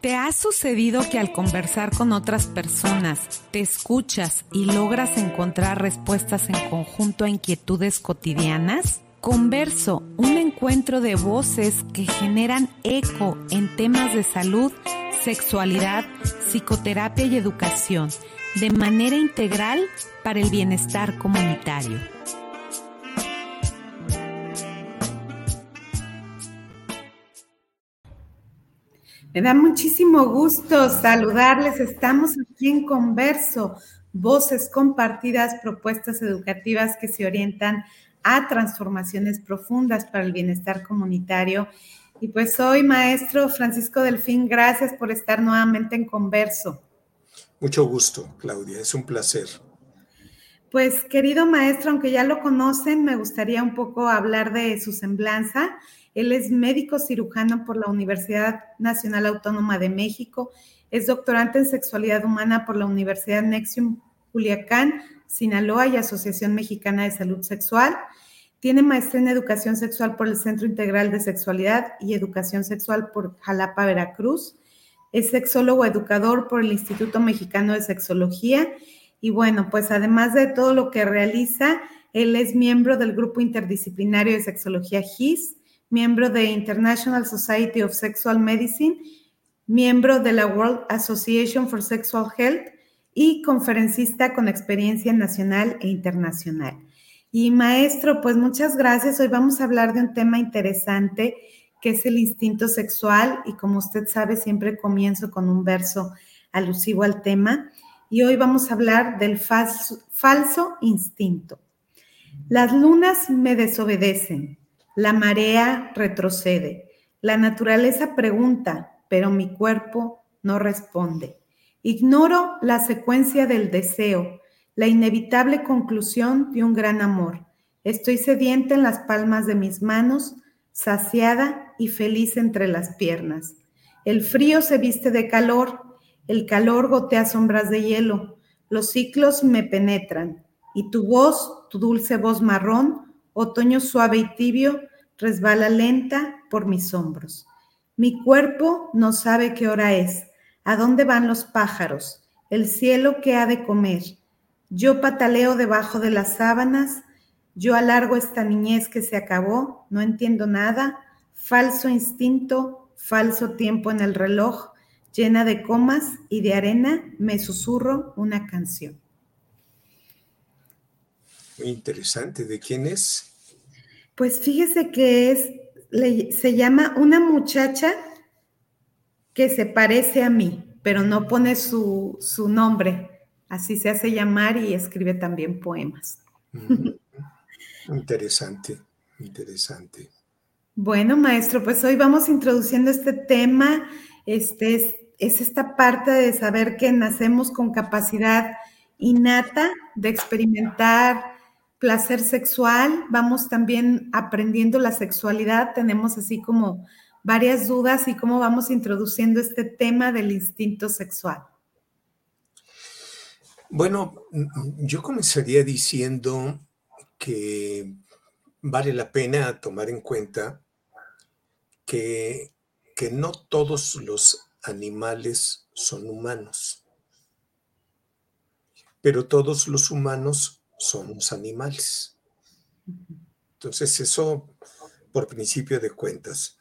¿Te ha sucedido que al conversar con otras personas te escuchas y logras encontrar respuestas en conjunto a inquietudes cotidianas? Converso, un encuentro de voces que generan eco en temas de salud, sexualidad, psicoterapia y educación, de manera integral para el bienestar comunitario. Me da muchísimo gusto saludarles. Estamos aquí en Converso, voces compartidas, propuestas educativas que se orientan a transformaciones profundas para el bienestar comunitario. Y pues soy maestro Francisco Delfín, gracias por estar nuevamente en Converso. Mucho gusto, Claudia, es un placer. Pues querido maestro, aunque ya lo conocen, me gustaría un poco hablar de su semblanza. Él es médico cirujano por la Universidad Nacional Autónoma de México, es doctorante en sexualidad humana por la Universidad Nexium Culiacán, Sinaloa y Asociación Mexicana de Salud Sexual. Tiene maestría en educación sexual por el Centro Integral de Sexualidad y Educación Sexual por Jalapa, Veracruz. Es sexólogo educador por el Instituto Mexicano de Sexología. Y bueno, pues además de todo lo que realiza, él es miembro del grupo interdisciplinario de sexología GIS, miembro de International Society of Sexual Medicine, miembro de la World Association for Sexual Health y conferencista con experiencia nacional e internacional. Y maestro, pues muchas gracias. Hoy vamos a hablar de un tema interesante que es el instinto sexual y como usted sabe, siempre comienzo con un verso alusivo al tema. Y hoy vamos a hablar del falso, falso instinto. Las lunas me desobedecen, la marea retrocede. La naturaleza pregunta, pero mi cuerpo no responde. Ignoro la secuencia del deseo, la inevitable conclusión de un gran amor. Estoy sedienta en las palmas de mis manos, saciada y feliz entre las piernas. El frío se viste de calor, el calor gotea sombras de hielo, los ciclos me penetran, y tu voz, tu dulce voz marrón, otoño suave y tibio, resbala lenta por mis hombros. Mi cuerpo no sabe qué hora es, a dónde van los pájaros, el cielo que ha de comer. Yo pataleo debajo de las sábanas, yo alargo esta niñez que se acabó, no entiendo nada, falso instinto, falso tiempo en el reloj, llena de comas y de arena, me susurro una canción. Muy interesante. ¿De quién es? Pues fíjese que es, se llama una muchacha que se parece a mí, pero no pone su, su nombre. Así se hace llamar y escribe también poemas. Interesante, interesante. Bueno, maestro, pues hoy vamos introduciendo este tema. Este es, es esta parte de saber que nacemos con capacidad innata de experimentar placer sexual, vamos también aprendiendo la sexualidad, tenemos así como varias dudas y cómo vamos introduciendo este tema del instinto sexual. Bueno, yo comenzaría diciendo que vale la pena tomar en cuenta que, que no todos los animales son humanos, pero todos los humanos somos animales. Entonces, eso por principio de cuentas.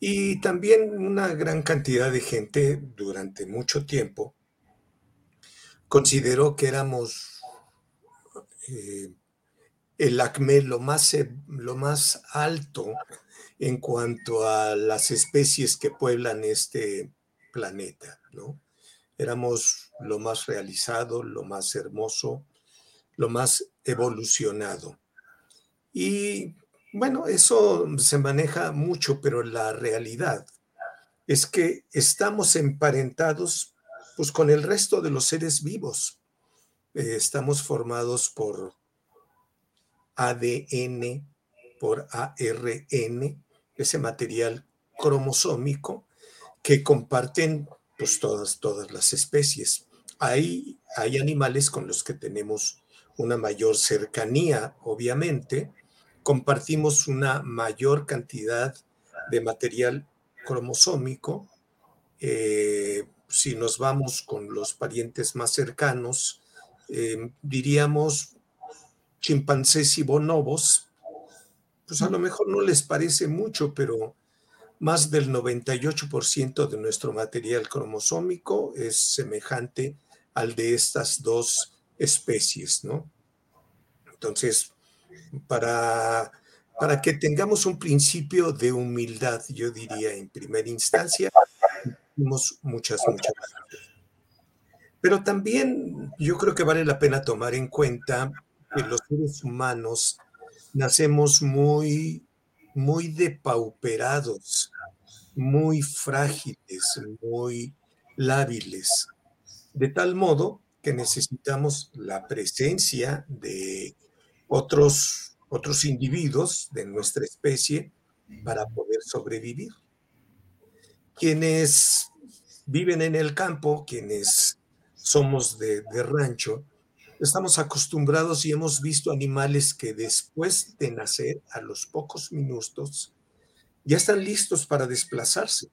Y también una gran cantidad de gente durante mucho tiempo consideró que éramos eh, el acme lo más, eh, lo más alto en cuanto a las especies que pueblan este planeta, ¿no? Éramos lo más realizado, lo más hermoso, lo más evolucionado. Y bueno, eso se maneja mucho, pero la realidad es que estamos emparentados pues con el resto de los seres vivos. Eh, estamos formados por ADN, por ARN, ese material cromosómico que comparten pues todas, todas las especies. Hay, hay animales con los que tenemos una mayor cercanía, obviamente, compartimos una mayor cantidad de material cromosómico Eh, si nos vamos con los parientes más cercanos, eh, diríamos chimpancés y bonobos, pues a lo mejor no les parece mucho, pero más del 98% de nuestro material cromosómico es semejante al de estas dos especies, ¿no? Entonces, para, para que tengamos un principio de humildad, yo diría en primera instancia, muchas, muchas Pero también yo creo que vale la pena tomar en cuenta que los seres humanos nacemos muy, muy depauperados, muy frágiles, muy lábiles, de tal modo que necesitamos la presencia de otros, otros individuos de nuestra especie para poder sobrevivir. Quienes viven en el campo, quienes somos de, de rancho, estamos acostumbrados y hemos visto animales que después de nacer, a los pocos minutos, ya están listos para desplazarse.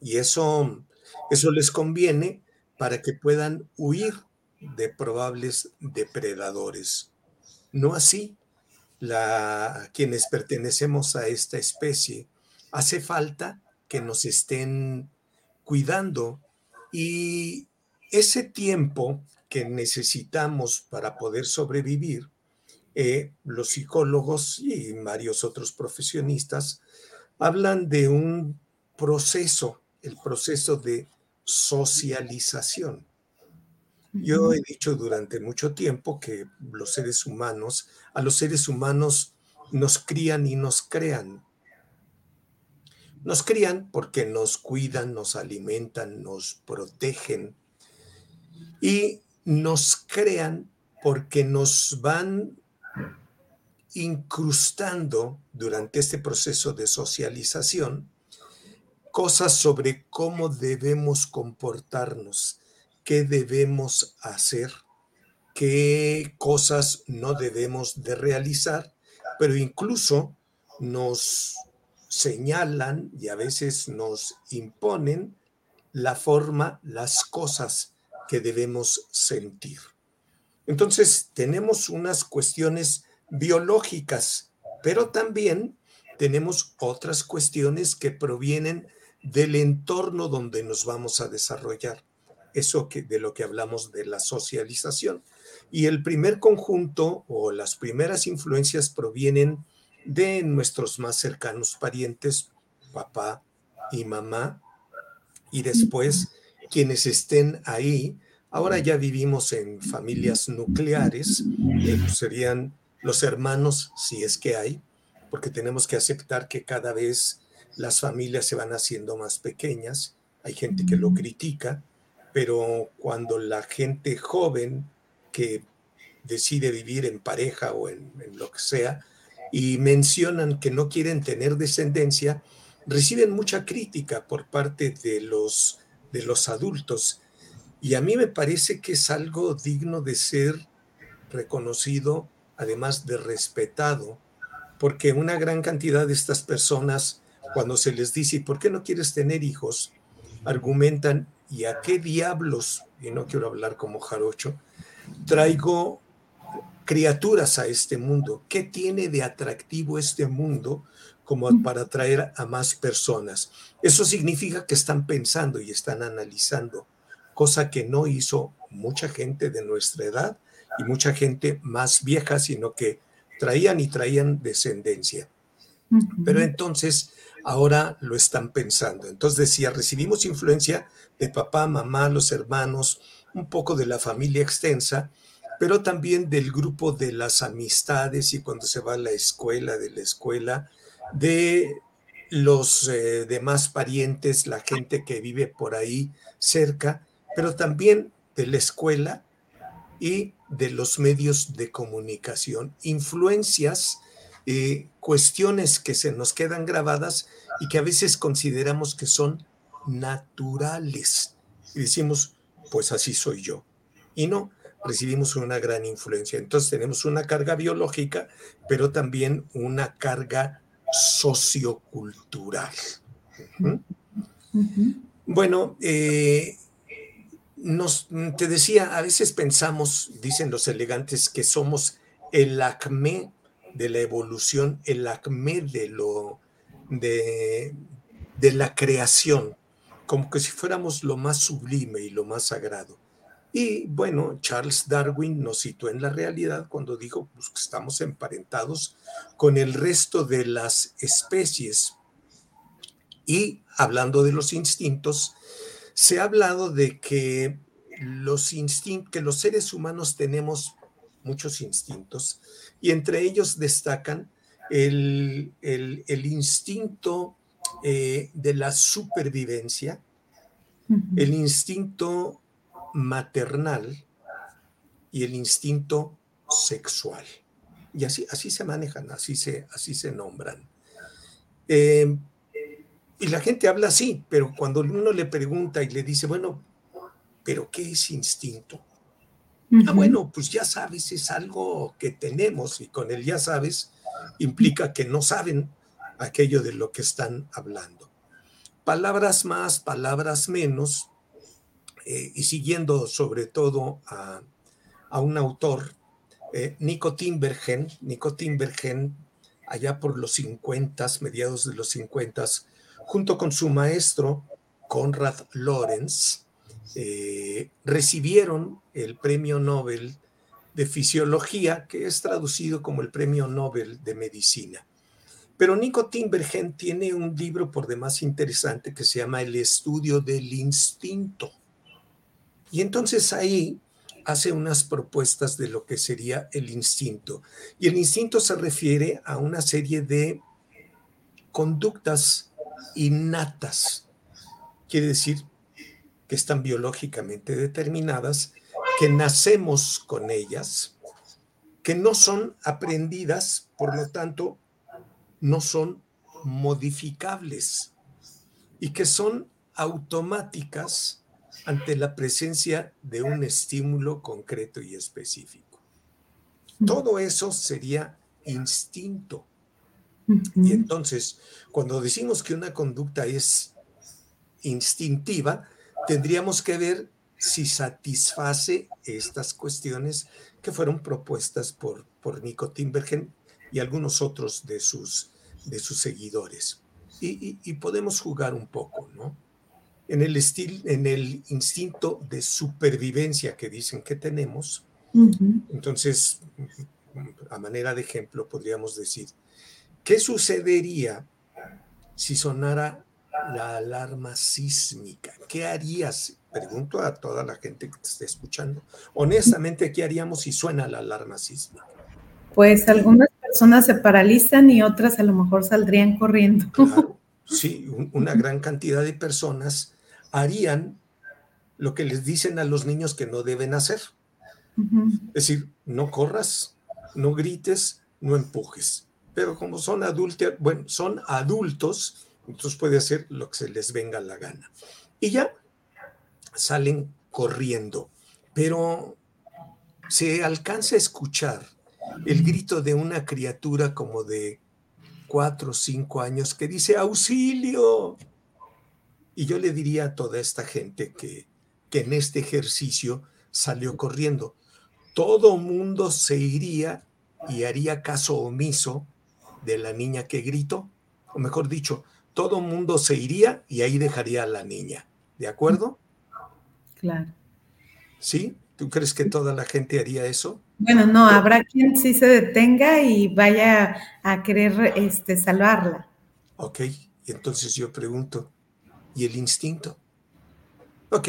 Y eso, eso les conviene para que puedan huir de probables depredadores. No así, la, quienes pertenecemos a esta especie, hace falta que nos estén cuidando y ese tiempo que necesitamos para poder sobrevivir, eh, los psicólogos y varios otros profesionistas hablan de un proceso, el proceso de socialización. Yo he dicho durante mucho tiempo que los seres humanos, a los seres humanos nos crían y nos crean. Nos crían porque nos cuidan, nos alimentan, nos protegen y nos crean porque nos van incrustando durante este proceso de socialización cosas sobre cómo debemos comportarnos, qué debemos hacer, qué cosas no debemos de realizar, pero incluso nos señalan y a veces nos imponen la forma, las cosas que debemos sentir. Entonces, tenemos unas cuestiones biológicas, pero también tenemos otras cuestiones que provienen del entorno donde nos vamos a desarrollar. Eso que, de lo que hablamos de la socialización. Y el primer conjunto o las primeras influencias provienen de nuestros más cercanos parientes, papá y mamá, y después quienes estén ahí. Ahora ya vivimos en familias nucleares, eh, pues serían los hermanos, si es que hay, porque tenemos que aceptar que cada vez las familias se van haciendo más pequeñas. Hay gente que lo critica, pero cuando la gente joven que decide vivir en pareja o en, en lo que sea, y mencionan que no quieren tener descendencia, reciben mucha crítica por parte de los de los adultos. Y a mí me parece que es algo digno de ser reconocido, además de respetado, porque una gran cantidad de estas personas, cuando se les dice, ¿por qué no quieres tener hijos? argumentan, ¿y a qué diablos? Y no quiero hablar como jarocho, traigo criaturas a este mundo. ¿Qué tiene de atractivo este mundo como para atraer a más personas. Eso significa que están pensando y están analizando, cosa que no hizo mucha gente de nuestra edad y mucha gente más vieja, sino que traían y traían descendencia. Pero entonces ahora lo están pensando. Entonces decía, recibimos influencia de papá, mamá, los hermanos, un poco de la familia extensa, pero también del grupo de las amistades y cuando se va a la escuela, de la escuela, de los eh, demás parientes, la gente que vive por ahí cerca, pero también de la escuela y de los medios de comunicación, influencias, eh, cuestiones que se nos quedan grabadas y que a veces consideramos que son naturales. Y decimos, pues así soy yo. Y no, recibimos una gran influencia. Entonces tenemos una carga biológica, pero también una carga sociocultural. Bueno, eh, nos, te decía, a veces pensamos, dicen los elegantes, que somos el acme de la evolución, el acme de lo de, de la creación, como que si fuéramos lo más sublime y lo más sagrado. Y bueno, Charles Darwin nos citó en la realidad cuando dijo pues, que estamos emparentados con el resto de las especies. Y hablando de los instintos, se ha hablado de que los, que los seres humanos tenemos muchos instintos y entre ellos destacan el, instinto eh, de la supervivencia, el instinto maternal y el instinto sexual. Y así, así se manejan, así se, así se nombran. Eh, y la gente habla así, pero cuando uno le pregunta y le dice, bueno, ¿pero qué es instinto? Ah, bueno, pues ya sabes, es algo que tenemos y con el ya sabes implica que no saben aquello de lo que están hablando. Palabras más, palabras menos, eh, y siguiendo sobre todo a, un autor, eh, Nico Timbergen, Nico Timbergen, allá por los 50, mediados de los 50, junto con su maestro, Konrad Lorenz, eh, recibieron el premio Nobel de Fisiología, que es traducido como el premio Nobel de Medicina. Pero Nico Timbergen tiene un libro por demás interesante que se llama El estudio del instinto. Y entonces ahí hace unas propuestas de lo que sería el instinto. Y el instinto se refiere a una serie de conductas innatas. Quiere decir que están biológicamente determinadas, que nacemos con ellas, que no son aprendidas, por lo tanto, no son modificables y que son automáticas ante la presencia de un estímulo concreto y específico. Todo eso sería instinto. Y entonces, cuando decimos que una conducta es instintiva, tendríamos que ver si satisface estas cuestiones que fueron propuestas por, por Nico Timbergen y algunos otros de sus, de sus seguidores. Y, podemos jugar un poco, ¿no? En el, estilo, en el instinto de supervivencia que dicen que tenemos, entonces, a manera de ejemplo, podríamos decir, ¿qué sucedería si sonara la alarma sísmica. ¿Qué harías? Pregunto a toda la gente que te esté escuchando. Honestamente, ¿qué haríamos si suena la alarma sísmica? Pues algunas personas se paralizan y otras a lo mejor saldrían corriendo. Sí, una gran cantidad de personas harían lo que les dicen a los niños que no deben hacer. Es decir, no corras, no grites, no empujes. Pero como son adultos, bueno, son adultos, entonces puede hacer lo que se les venga la gana. Y ya salen corriendo, pero se alcanza a escuchar el grito de una criatura como de cuatro o cinco años que dice auxilio. Y yo le diría a toda esta gente que, que en este ejercicio salió corriendo, todo mundo se iría y haría caso omiso de la niña que gritó, o mejor dicho, todo mundo se iría y ahí dejaría a la niña. ¿De acuerdo? Claro. ¿Sí? ¿Tú crees que toda la gente haría eso? Bueno, no, habrá quien sí se detenga y vaya a querer este, salvarla. Ok, y entonces yo pregunto, ¿y el instinto? Ok,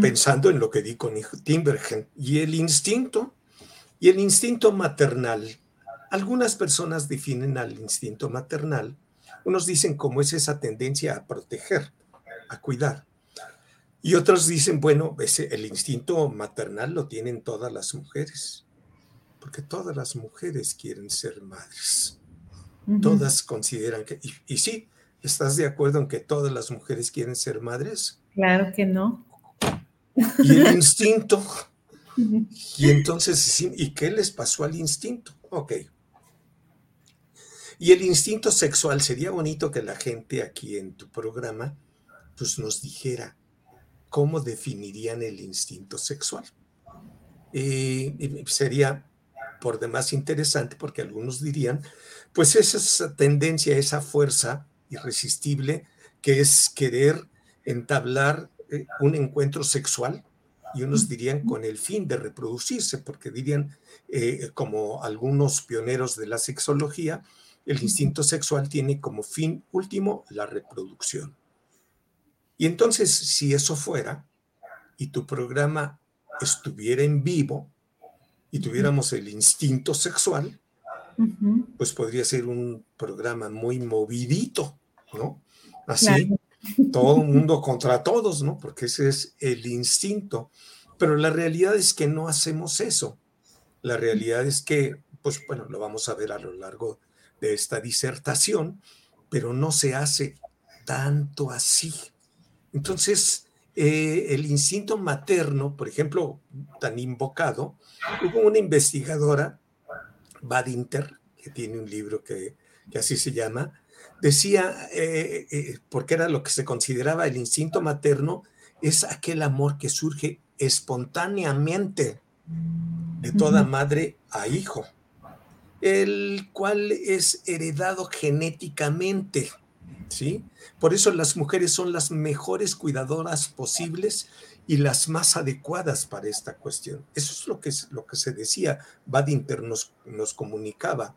pensando en lo que di con Timbergen, ¿y el instinto? Y el instinto maternal. Algunas personas definen al instinto maternal unos dicen cómo es esa tendencia a proteger, a cuidar. Y otros dicen, bueno, ese, el instinto maternal lo tienen todas las mujeres, porque todas las mujeres quieren ser madres. Todas consideran que, y, y, sí, ¿estás de acuerdo en que todas las mujeres quieren ser madres? Claro que no. Y el instinto. Y entonces, ¿y qué les pasó al instinto? Ok, y el instinto sexual, sería bonito que la gente aquí en tu programa pues nos dijera cómo definirían el instinto sexual. Y, sería por demás interesante porque algunos dirían, pues esa tendencia, esa fuerza irresistible que es querer entablar eh, un encuentro sexual y unos dirían con el fin de reproducirse, porque dirían, eh, como algunos pioneros de la sexología, el instinto sexual tiene como fin último la reproducción. Y entonces, si eso fuera, y tu programa estuviera en vivo, y tuviéramos el instinto sexual, pues podría ser un programa muy movidito, ¿no? Así, todo el mundo contra todos, ¿no? Porque ese es el instinto. Pero la realidad es que no hacemos eso. La realidad es que, pues bueno, lo vamos a ver a lo largo de esta disertación, pero no se hace tanto así. Entonces, eh, el instinto materno, por ejemplo, tan invocado, hubo una investigadora, Badinter, que tiene un libro que, así se llama, decía, eh, eh, porque era lo que se consideraba el instinto materno, es aquel amor que surge espontáneamente de toda madre a hijo, el cual es heredado genéticamente, ¿sí? Por eso las mujeres son las mejores cuidadoras posibles y las más adecuadas para esta cuestión. Eso es lo que, es, lo que se decía, Badinter nos, nos comunicaba.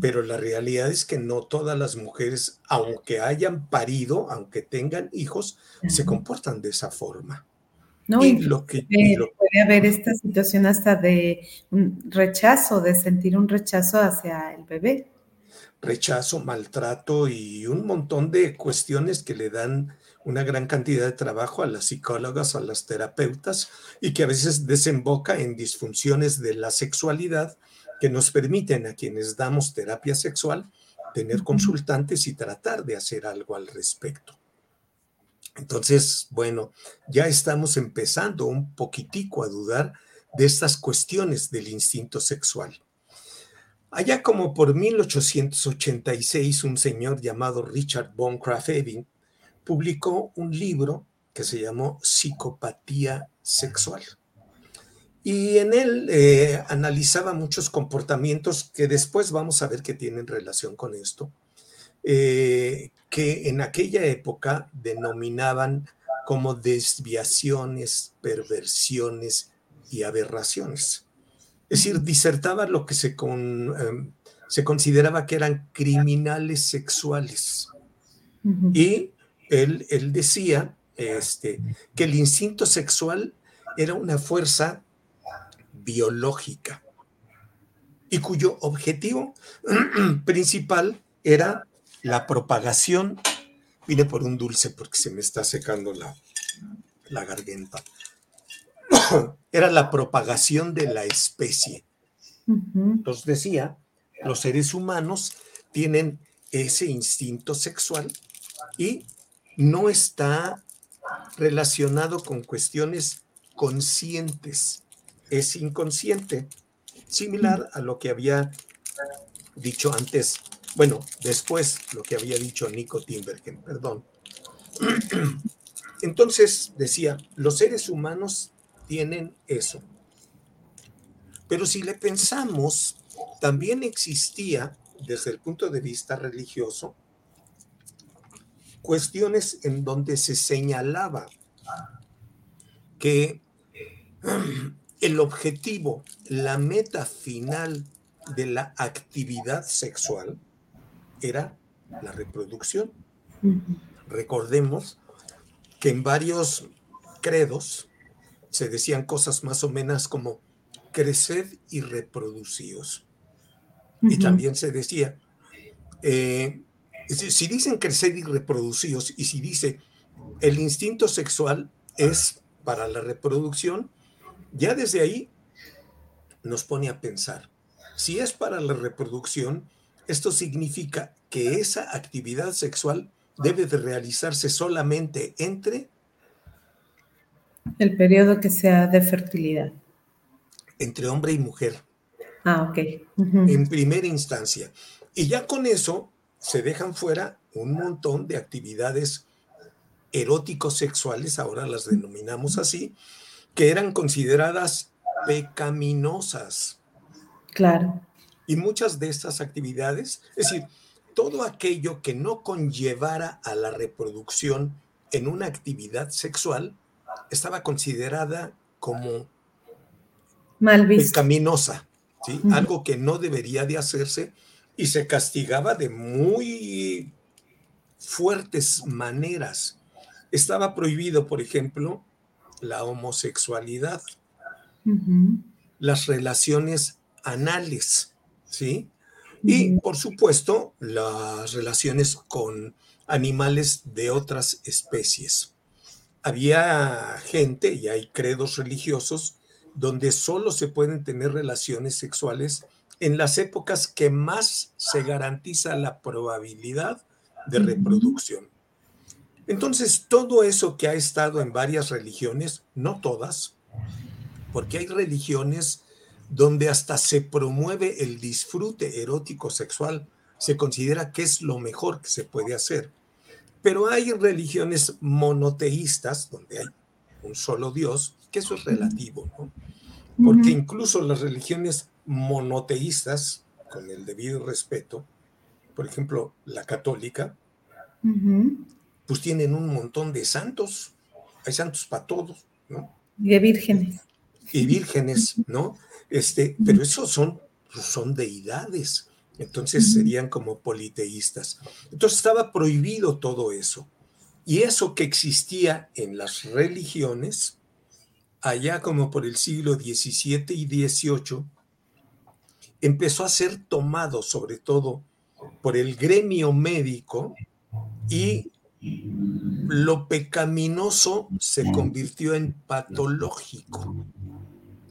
Pero la realidad es que no todas las mujeres, aunque hayan parido, aunque tengan hijos, se comportan de esa forma. No, y lo que, puede haber esta situación hasta de un rechazo, de sentir un rechazo hacia el bebé. Rechazo, maltrato y un montón de cuestiones que le dan una gran cantidad de trabajo a las psicólogas, a las terapeutas y que a veces desemboca en disfunciones de la sexualidad que nos permiten a quienes damos terapia sexual tener consultantes y tratar de hacer algo al respecto. Entonces, bueno, ya estamos empezando un poquitico a dudar de estas cuestiones del instinto sexual. Allá como por 1886, un señor llamado Richard von Krafft-Ebing publicó un libro que se llamó Psicopatía Sexual. Y en él eh, analizaba muchos comportamientos que después vamos a ver que tienen relación con esto, eh, que en aquella época denominaban como desviaciones, perversiones y aberraciones. Es decir, disertaba lo que se, em, se consideraba que eran criminales sexuales. Y él, él decía este, que el instinto sexual era una fuerza biológica y cuyo objetivo principal era la propagación, vine por un dulce porque se me está secando la, la garganta, era la propagación de la especie. Entonces decía, los seres humanos tienen ese instinto sexual y no está relacionado con cuestiones conscientes, es inconsciente, similar a lo que había dicho antes bueno, después lo que había dicho Nico Timbergen, perdón. Entonces decía, los seres humanos tienen eso. Pero si le pensamos, también existía, desde el punto de vista religioso, cuestiones en donde se señalaba que el objetivo, la meta final de la actividad sexual era la reproducción. Recordemos que en varios credos se decían cosas más o menos como creced y reproducíos. Y también se decía, eh, si dicen crecer y reproducíos y si dice el instinto sexual es para la reproducción, ya desde ahí nos pone a pensar, si es para la reproducción, esto significa que esa actividad sexual debe de realizarse solamente entre... El periodo que sea de fertilidad. Entre hombre y mujer. Ah, ok. En primera instancia. Y ya con eso se dejan fuera un montón de actividades eróticos sexuales, ahora las denominamos así, que eran consideradas pecaminosas. Claro. Y muchas de estas actividades, es decir, todo aquello que no conllevara a la reproducción en una actividad sexual, estaba considerada como Mal pecaminosa, ¿sí? algo que no debería de hacerse y se castigaba de muy fuertes maneras. Estaba prohibido, por ejemplo, la homosexualidad, las relaciones anales, ¿sí? Y, por supuesto, las relaciones con animales de otras especies. Había gente, y hay credos religiosos, donde solo se pueden tener relaciones sexuales en las épocas que más se garantiza la probabilidad de reproducción. Entonces, todo eso que ha estado en varias religiones, no todas, porque hay religiones donde hasta se promueve el disfrute erótico sexual, se considera que es lo mejor que se puede hacer. Pero hay religiones monoteístas, donde hay un solo Dios, que eso es relativo, ¿no? Porque incluso las religiones monoteístas, con el debido respeto, por ejemplo, la católica, pues tienen un montón de santos, hay santos para todos, ¿no? Y de vírgenes. Y vírgenes, ¿no? Este, pero esos son, pues, son deidades, entonces serían como politeístas. Entonces estaba prohibido todo eso. Y eso que existía en las religiones, allá como por el siglo XVII y XVIII, empezó a ser tomado sobre todo por el gremio médico y lo pecaminoso se convirtió en patológico.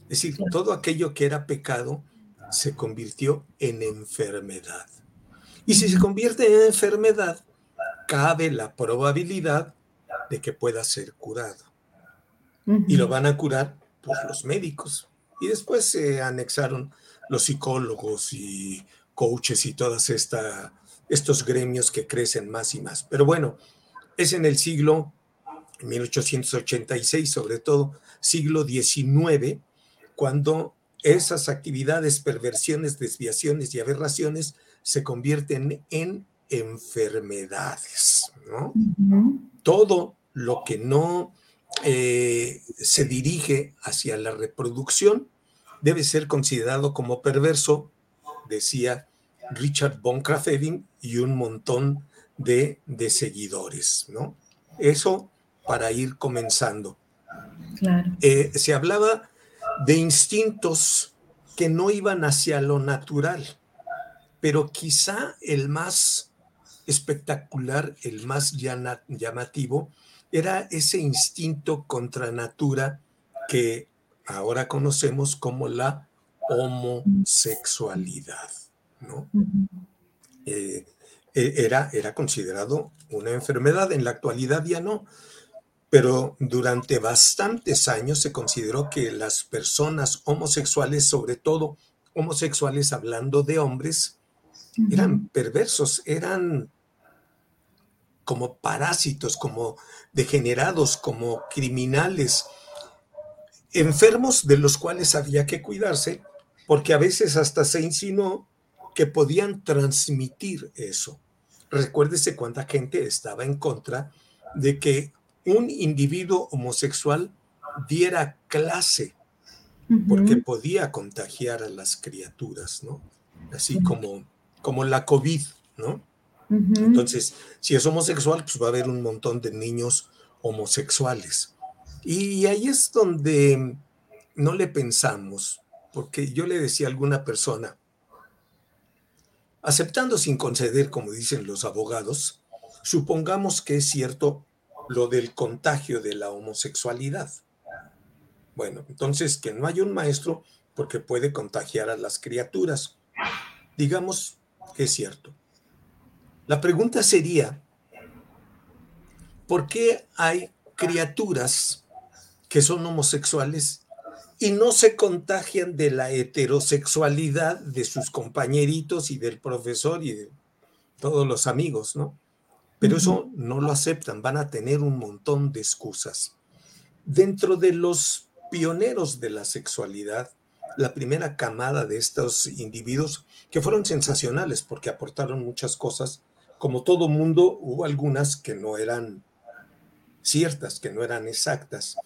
Es decir, todo aquello que era pecado se convirtió en enfermedad. Y si se convierte en enfermedad, cabe la probabilidad de que pueda ser curado. Y lo van a curar pues, los médicos. Y después se anexaron los psicólogos y coaches y esta, estos gremios que crecen más y más. Pero bueno, es en el siglo 1886, sobre todo siglo XIX, cuando esas actividades, perversiones, desviaciones y aberraciones se convierten en enfermedades. Todo lo que no eh, se dirige hacia la reproducción debe ser considerado como perverso, decía Richard von Krafft-Ebing y un montón de, de, seguidores, ¿no? Eso para ir comenzando. Eh, se hablaba de instintos que no iban hacia lo natural, pero quizá el más espectacular, el más llamativo, era ese instinto contra natura que ahora conocemos como la homosexualidad, ¿no? Eh, e, era, era considerado una enfermedad, en la actualidad ya no, pero durante bastantes años se consideró que las personas homosexuales, sobre todo homosexuales hablando de hombres, eran perversos, eran como parásitos, como degenerados, como criminales, enfermos de los cuales había que cuidarse, porque a veces hasta se insinuó que podían transmitir eso. Recuérdese cuánta gente estaba en contra de que un individuo homosexual diera clase, porque podía contagiar a las criaturas, ¿no? Así como, como la COVID, ¿no? Entonces, si es homosexual, pues va a haber un montón de niños homosexuales. Y ahí es donde no le pensamos, porque yo le decía a alguna persona, aceptando sin conceder, como dicen los abogados, supongamos que es cierto lo del contagio de la homosexualidad. Bueno, entonces que no hay un maestro porque puede contagiar a las criaturas. Digamos que es cierto. La pregunta sería, ¿por qué hay criaturas que son homosexuales y no se contagian de la heterosexualidad de sus compañeritos y del profesor y de todos los amigos, ¿no? Pero eso no lo aceptan, van a tener un montón de excusas. Dentro de los pioneros de la sexualidad, la primera camada de estos individuos, que fueron sensacionales porque aportaron muchas cosas, como todo mundo, hubo algunas que no eran ciertas, que no eran exactas,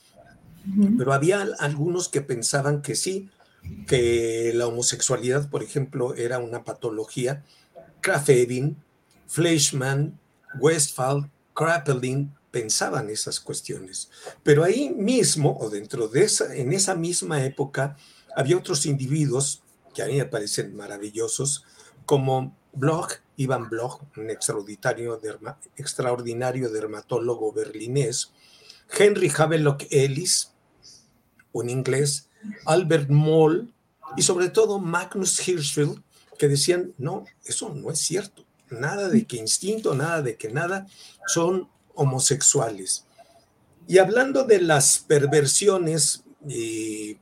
pero había algunos que pensaban que sí, que la homosexualidad, por ejemplo, era una patología. Krafft-Ebing, Fleischmann, Westphal, Kraepelin pensaban esas cuestiones. Pero ahí mismo, o dentro de esa, en esa misma época, había otros individuos que a mí me parecen maravillosos, como Bloch, Ivan Bloch, un extraordinario, extraordinario dermatólogo berlinés, Henry Havelock Ellis, un inglés, Albert Moll y sobre todo Magnus Hirschfeld, que decían, no, eso no es cierto, nada de que instinto, nada de que nada, son homosexuales. Y hablando de las perversiones eh,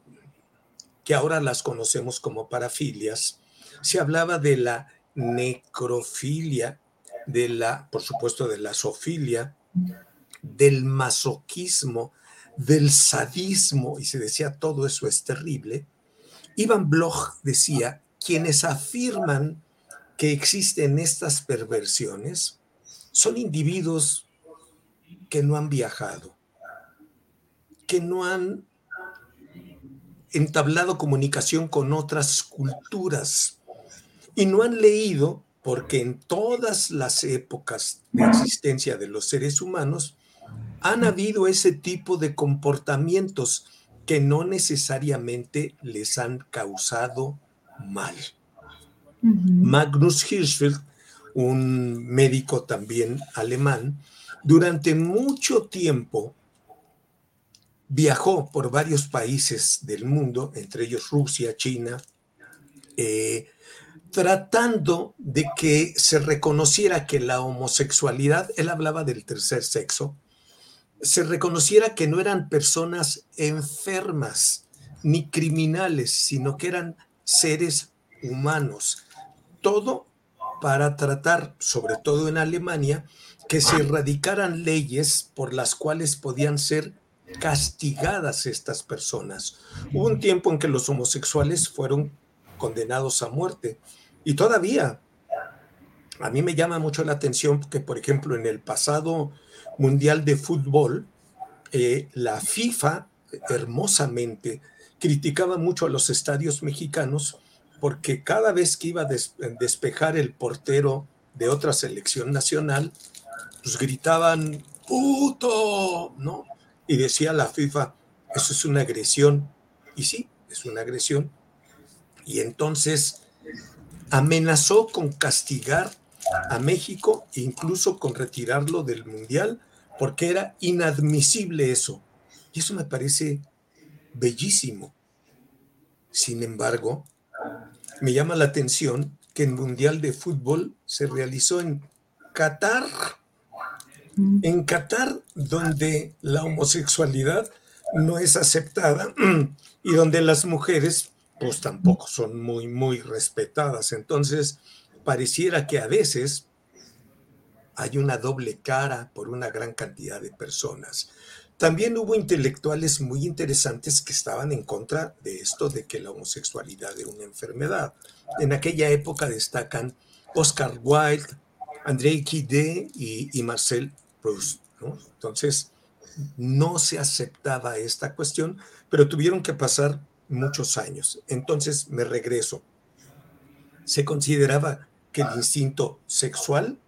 que ahora las conocemos como parafilias, se hablaba de la necrofilia, de la, por supuesto, de la zoofilia, del masoquismo, del sadismo, y se decía todo eso es terrible. Ivan Bloch decía, quienes afirman que existen estas perversiones son individuos que no han viajado, que no han entablado comunicación con otras culturas y no han leído, porque en todas las épocas de existencia de los seres humanos han habido ese tipo de comportamientos que no necesariamente les han causado mal. Magnus Hirschfeld, un médico también alemán, durante mucho tiempo viajó por varios países del mundo, entre ellos Rusia, China, eh, tratando de que se reconociera que la homosexualidad, él hablaba del tercer sexo, se reconociera que no eran personas enfermas ni criminales, sino que eran seres humanos. Todo para tratar, sobre todo en Alemania, que se erradicaran leyes por las cuales podían ser castigadas estas personas. Hubo un tiempo en que los homosexuales fueron condenados a muerte y todavía a mí me llama mucho la atención que, por ejemplo, en el pasado Mundial de Fútbol, eh, la FIFA hermosamente criticaba mucho a los estadios mexicanos porque cada vez que iba a despejar el portero de otra selección nacional, pues gritaban, puto, ¿no? Y decía la FIFA, eso es una agresión. Y sí, es una agresión. Y entonces amenazó con castigar a México, incluso con retirarlo del Mundial, porque era inadmisible eso. Y eso me parece bellísimo. Sin embargo, me llama la atención que el Mundial de Fútbol se realizó en Qatar. Mm. En Qatar, donde la homosexualidad no es aceptada y donde las mujeres pues tampoco son muy, muy respetadas. Entonces, pareciera que a veces hay una doble cara por una gran cantidad de personas. También hubo intelectuales muy interesantes que estaban en contra de esto de que la homosexualidad era una enfermedad. En aquella época destacan Oscar Wilde, André Gide y, Marcel Proust. Entonces, no se aceptaba esta cuestión, pero tuvieron que pasar muchos años. Entonces me regreso. Se consideraba que el instinto sexual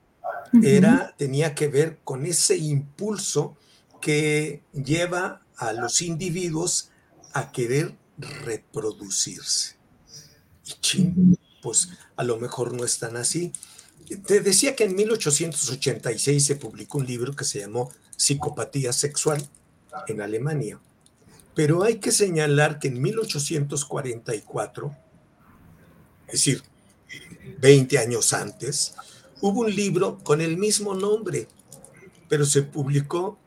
era, tenía que ver con ese impulso que lleva a los individuos a querer reproducirse. Y ching, pues a lo mejor no están así. Te decía que en 1886 se publicó un libro que se llamó Psicopatía Sexual en Alemania. Pero hay que señalar que en 1844, es decir, 20 años antes, hubo un libro con el mismo nombre, pero se publicó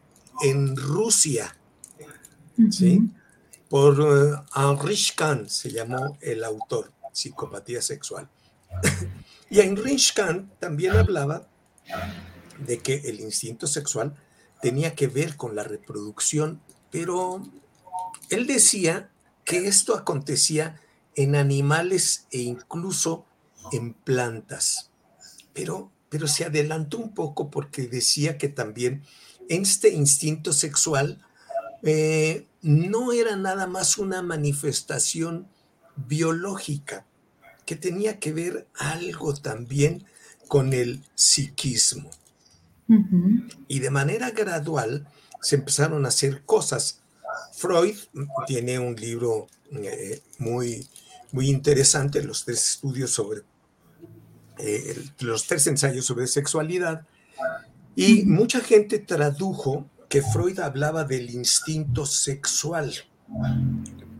en Rusia, ¿sí? Por uh, Heinrich Kahn se llamó el autor, Psicopatía Sexual. y Heinrich Kahn también hablaba de que el instinto sexual tenía que ver con la reproducción, pero él decía que esto acontecía en animales e incluso en plantas. Pero, pero se adelantó un poco porque decía que también este instinto sexual eh, no era nada más una manifestación biológica, que tenía que ver algo también con el psiquismo. Y de manera gradual se empezaron a hacer cosas. Freud tiene un libro eh, muy, muy interesante, los tres estudios sobre, eh, los tres ensayos sobre sexualidad, y mucha gente tradujo que Freud hablaba del instinto sexual,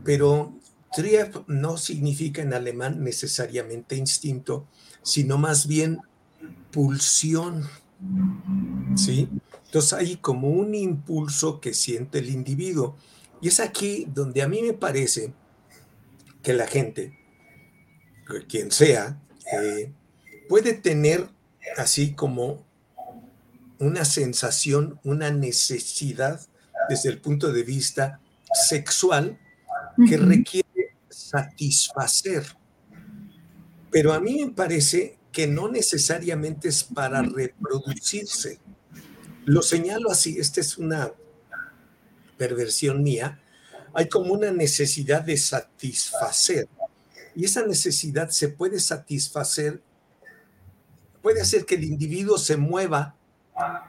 pero Trieb no significa en alemán necesariamente instinto, sino más bien pulsión. ¿Sí? Entonces hay como un impulso que siente el individuo. Y es aquí donde a mí me parece que la gente, quien sea, eh, puede tener así como una sensación, una necesidad desde el punto de vista sexual que requiere satisfacer. Pero a mí me parece que no necesariamente es para reproducirse. Lo señalo así, esta es una perversión mía. Hay como una necesidad de satisfacer. Y esa necesidad se puede satisfacer, puede hacer que el individuo se mueva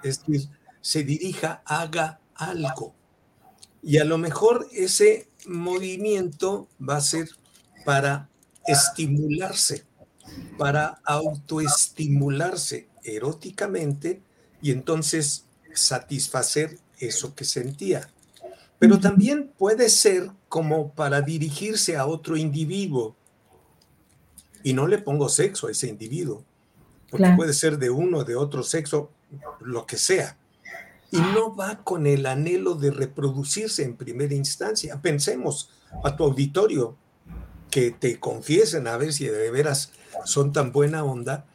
es decir, se dirija, haga algo. Y a lo mejor ese movimiento va a ser para estimularse, para autoestimularse eróticamente y entonces satisfacer eso que sentía. Pero también puede ser como para dirigirse a otro individuo. Y no le pongo sexo a ese individuo, porque puede ser de uno o de otro sexo, lo que sea. Y no va con el anhelo de reproducirse en primera instancia. Pensemos a tu auditorio, que te confiesen a ver si de veras son tan buena onda,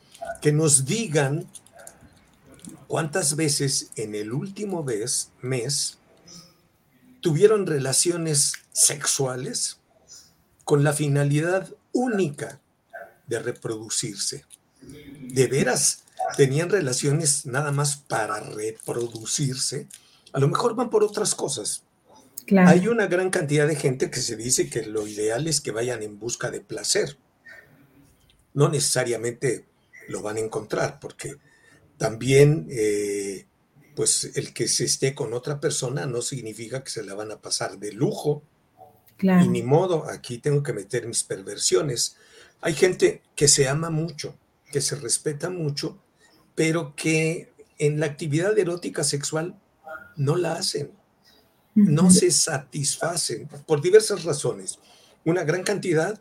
que nos digan cuántas veces en el último mes, mes tuvieron relaciones sexuales con la finalidad única de reproducirse. De veras, tenían relaciones nada más para reproducirse, a lo mejor van por otras cosas. Hay una gran cantidad de gente que se dice que lo ideal es que vayan en busca de placer. No necesariamente lo van a encontrar, porque también, eh, pues el que se esté con otra persona no significa que se la van a pasar de lujo. Y ni modo, aquí tengo que meter mis perversiones. Hay gente que se ama mucho, que se respeta mucho, pero que en la actividad erótica sexual no la hacen, no se satisfacen por diversas razones. Una gran cantidad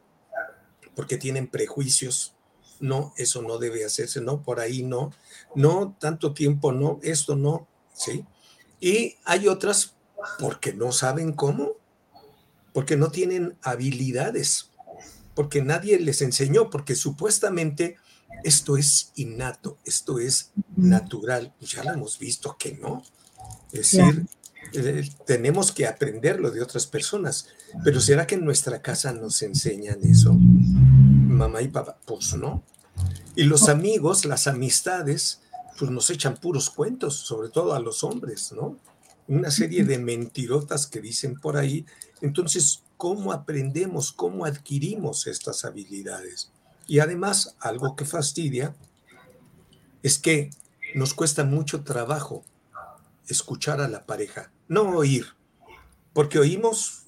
porque tienen prejuicios, no, eso no debe hacerse, no, por ahí no, no, tanto tiempo no, esto no, ¿sí? Y hay otras porque no saben cómo, porque no tienen habilidades, porque nadie les enseñó, porque supuestamente esto es innato, esto es natural. Ya lo hemos visto que no. Es decir, eh, tenemos que aprenderlo de otras personas. Pero ¿será que en nuestra casa nos enseñan eso? Mamá y papá, pues no. Y los amigos, las amistades, pues nos echan puros cuentos, sobre todo a los hombres, ¿no? Una serie de mentirotas que dicen por ahí. Entonces, ¿cómo aprendemos, cómo adquirimos estas habilidades? Y además, algo que fastidia es que nos cuesta mucho trabajo escuchar a la pareja, no oír, porque oímos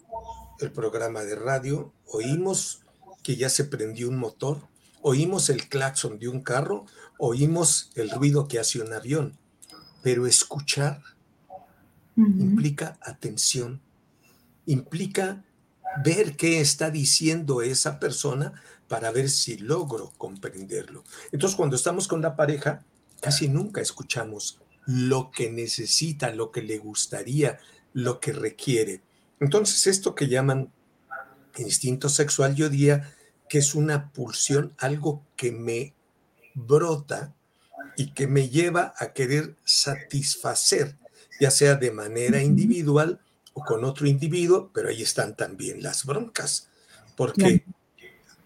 el programa de radio, oímos que ya se prendió un motor, oímos el claxon de un carro, oímos el ruido que hace un avión, pero escuchar implica atención, implica ver qué está diciendo esa persona para ver si logro comprenderlo. Entonces, cuando estamos con la pareja, casi nunca escuchamos lo que necesita, lo que le gustaría, lo que requiere. Entonces, esto que llaman instinto sexual, yo diría que es una pulsión, algo que me brota y que me lleva a querer satisfacer, ya sea de manera individual o con otro individuo, pero ahí están también las broncas, porque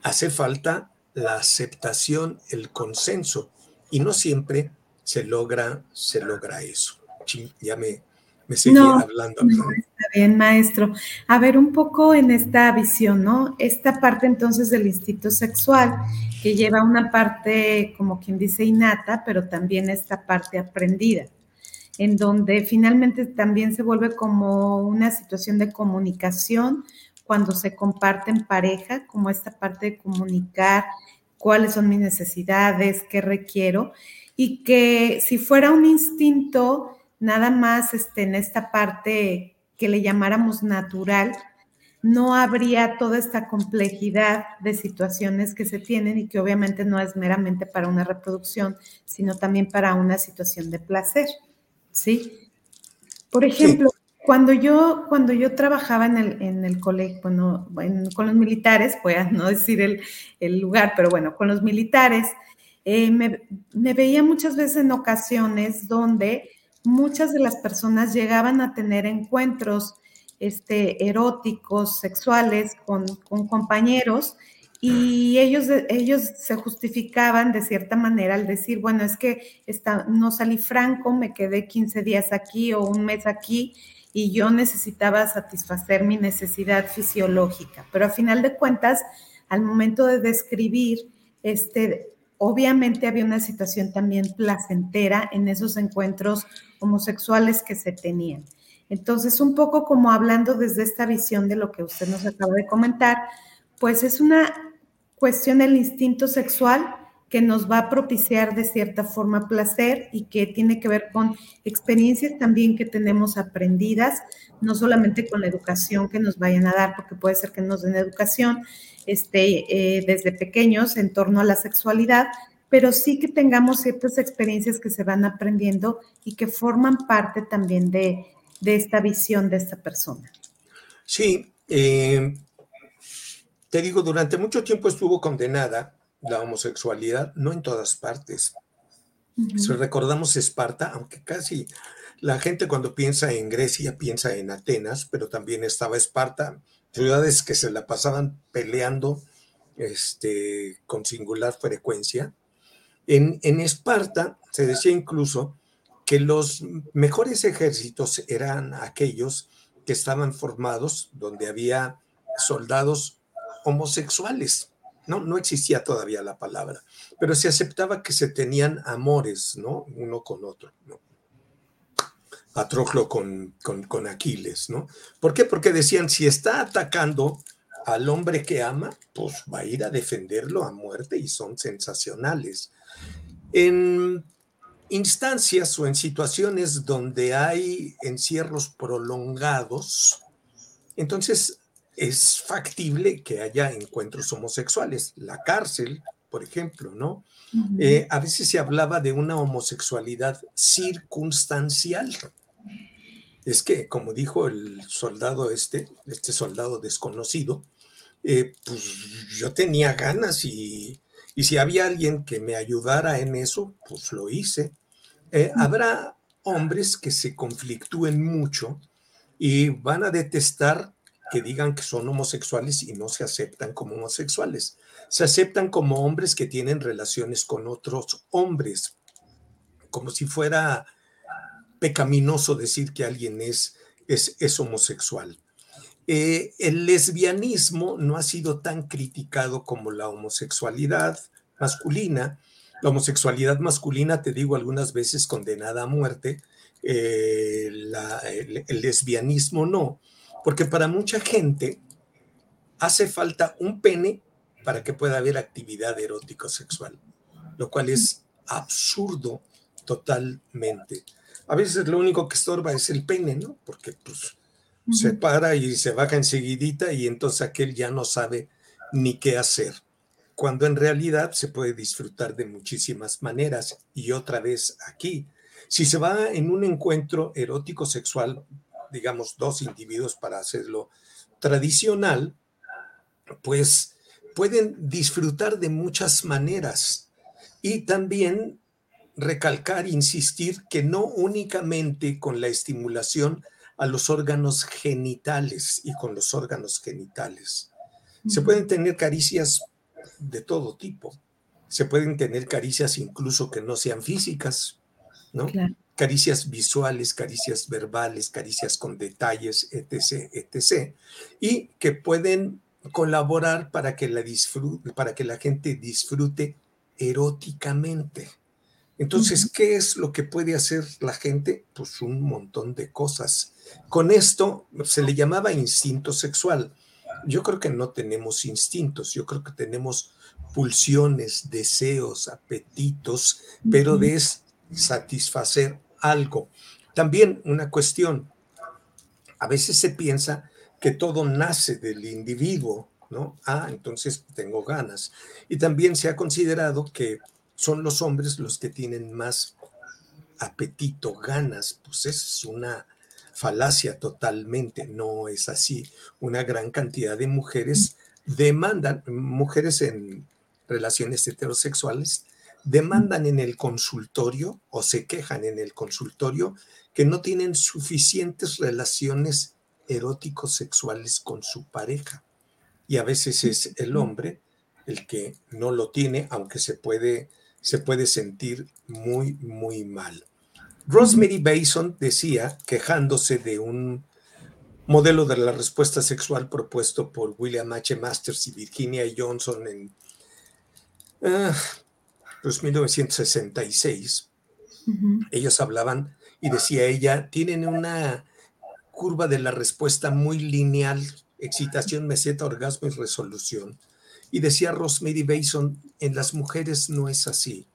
hace falta la aceptación, el consenso, y no siempre se logra, se logra eso. ya me, me seguí hablando. está bien, maestro. A ver, un poco en esta visión, ¿no? Esta parte entonces del instinto sexual, que lleva una parte, como quien dice, innata, pero también esta parte aprendida, en donde finalmente también se vuelve como una situación de comunicación cuando se comparte en pareja, como esta parte de comunicar cuáles son mis necesidades, qué requiero, y que si fuera un instinto nada más este, en esta parte que le llamáramos natural, no habría toda esta complejidad de situaciones que se tienen y que obviamente no es meramente para una reproducción, sino también para una situación de placer, ¿sí? Por ejemplo, cuando yo, cuando yo trabajaba en el, en el colegio, bueno, con los militares, voy a no decir el, lugar, pero bueno, con los militares, eh, me, me, veía muchas veces en ocasiones donde muchas de las personas llegaban a tener encuentros este, eróticos, sexuales con, compañeros y ellos, ellos se justificaban de cierta manera al decir, bueno, es que no salí franco, me quedé 15 días aquí o un mes aquí y yo necesitaba satisfacer mi necesidad fisiológica. Pero a final de cuentas, al momento de describir, este, obviamente había una situación también placentera en esos encuentros homosexuales que se tenían. Entonces, un poco como hablando desde esta visión de lo que usted nos acaba de comentar, pues es una cuestión del instinto sexual que nos va a propiciar de cierta forma placer y que tiene que ver con experiencias también que tenemos aprendidas, no solamente con la educación que nos vayan a dar, porque puede ser que nos den educación este, eh, desde pequeños en torno a la sexualidad, pero sí que tengamos ciertas experiencias que se van aprendiendo y que forman parte también de, esta visión de esta persona. Sí, eh, te digo, durante mucho tiempo estuvo condenada la homosexualidad, no en todas partes. Si recordamos Esparta, aunque casi la gente cuando piensa en Grecia piensa en Atenas, pero también estaba Esparta, ciudades que se la pasaban peleando este, con singular frecuencia. En, Esparta se decía incluso que los mejores ejércitos eran aquellos que estaban formados donde había soldados homosexuales. No, no existía todavía la palabra, pero se aceptaba que se tenían amores, ¿no? Uno con otro. Patroclo con, con, con Aquiles, ¿no? ¿Por qué? Porque decían, si está atacando al hombre que ama, pues va a ir a defenderlo a muerte y son sensacionales. En instancias o en situaciones donde hay encierros prolongados, entonces es factible que haya encuentros homosexuales. La cárcel, por ejemplo, ¿no? Eh, a veces se hablaba de una homosexualidad circunstancial. Es que, como dijo el soldado este, este soldado desconocido, eh, pues yo tenía ganas y y si había alguien que me ayudara en eso, pues lo hice. Eh, habrá hombres que se conflictúen mucho y van a detestar que digan que son homosexuales y no se aceptan como homosexuales. Se aceptan como hombres que tienen relaciones con otros hombres, como si fuera pecaminoso decir que alguien es, es, homosexual. Eh, el lesbianismo no ha sido tan criticado como la homosexualidad masculina. La homosexualidad masculina, te digo, algunas veces condenada a muerte, eh, el, lesbianismo no, porque para mucha gente hace falta un pene para que pueda haber actividad erótico sexual, lo cual es absurdo totalmente. A veces lo único que estorba es el pene, ¿no? Porque pues se para y se baja enseguidita y entonces aquel ya no sabe ni qué hacer, cuando en realidad se puede disfrutar de muchísimas maneras. Y otra vez aquí, si se va en un encuentro erótico sexual, digamos dos individuos para hacerlo tradicional, pues pueden disfrutar de muchas maneras y también recalcar, insistir que no únicamente con la estimulación a los órganos genitales y con los órganos genitales. Se pueden tener caricias de todo tipo. Se pueden tener caricias incluso que no sean físicas, ¿no? Caricias visuales, caricias verbales, caricias con detalles, etc., etc. Y que pueden colaborar para que la, para que la gente disfrute eróticamente. Entonces, ¿qué es lo que puede hacer la gente? Pues un montón de cosas. Con esto se le llamaba instinto sexual. Yo creo que no tenemos instintos, yo creo que tenemos pulsiones, deseos, apetitos, pero de satisfacer algo. También una cuestión, a veces se piensa que todo nace del individuo, ¿no? Ah, entonces tengo ganas. Y también se ha considerado que son los hombres los que tienen más apetito, ganas, pues es una falacia totalmente, no es así. Una gran cantidad de mujeres demandan, mujeres en relaciones heterosexuales, demandan en el consultorio o se quejan en el consultorio que no tienen suficientes relaciones eróticos sexuales con su pareja. Y a veces es el hombre el que no lo tiene, aunque se puede se puede sentir muy, muy mal. Rosemary Bason decía, quejándose de un modelo de la respuesta sexual propuesto por William H. Masters y Virginia Johnson en 1966. Ah, pues, Ellos hablaban y decía ella, tienen una curva de la respuesta muy lineal, excitación, meseta, orgasmo y resolución. Y decía Rosemary Bason, en las mujeres no es así.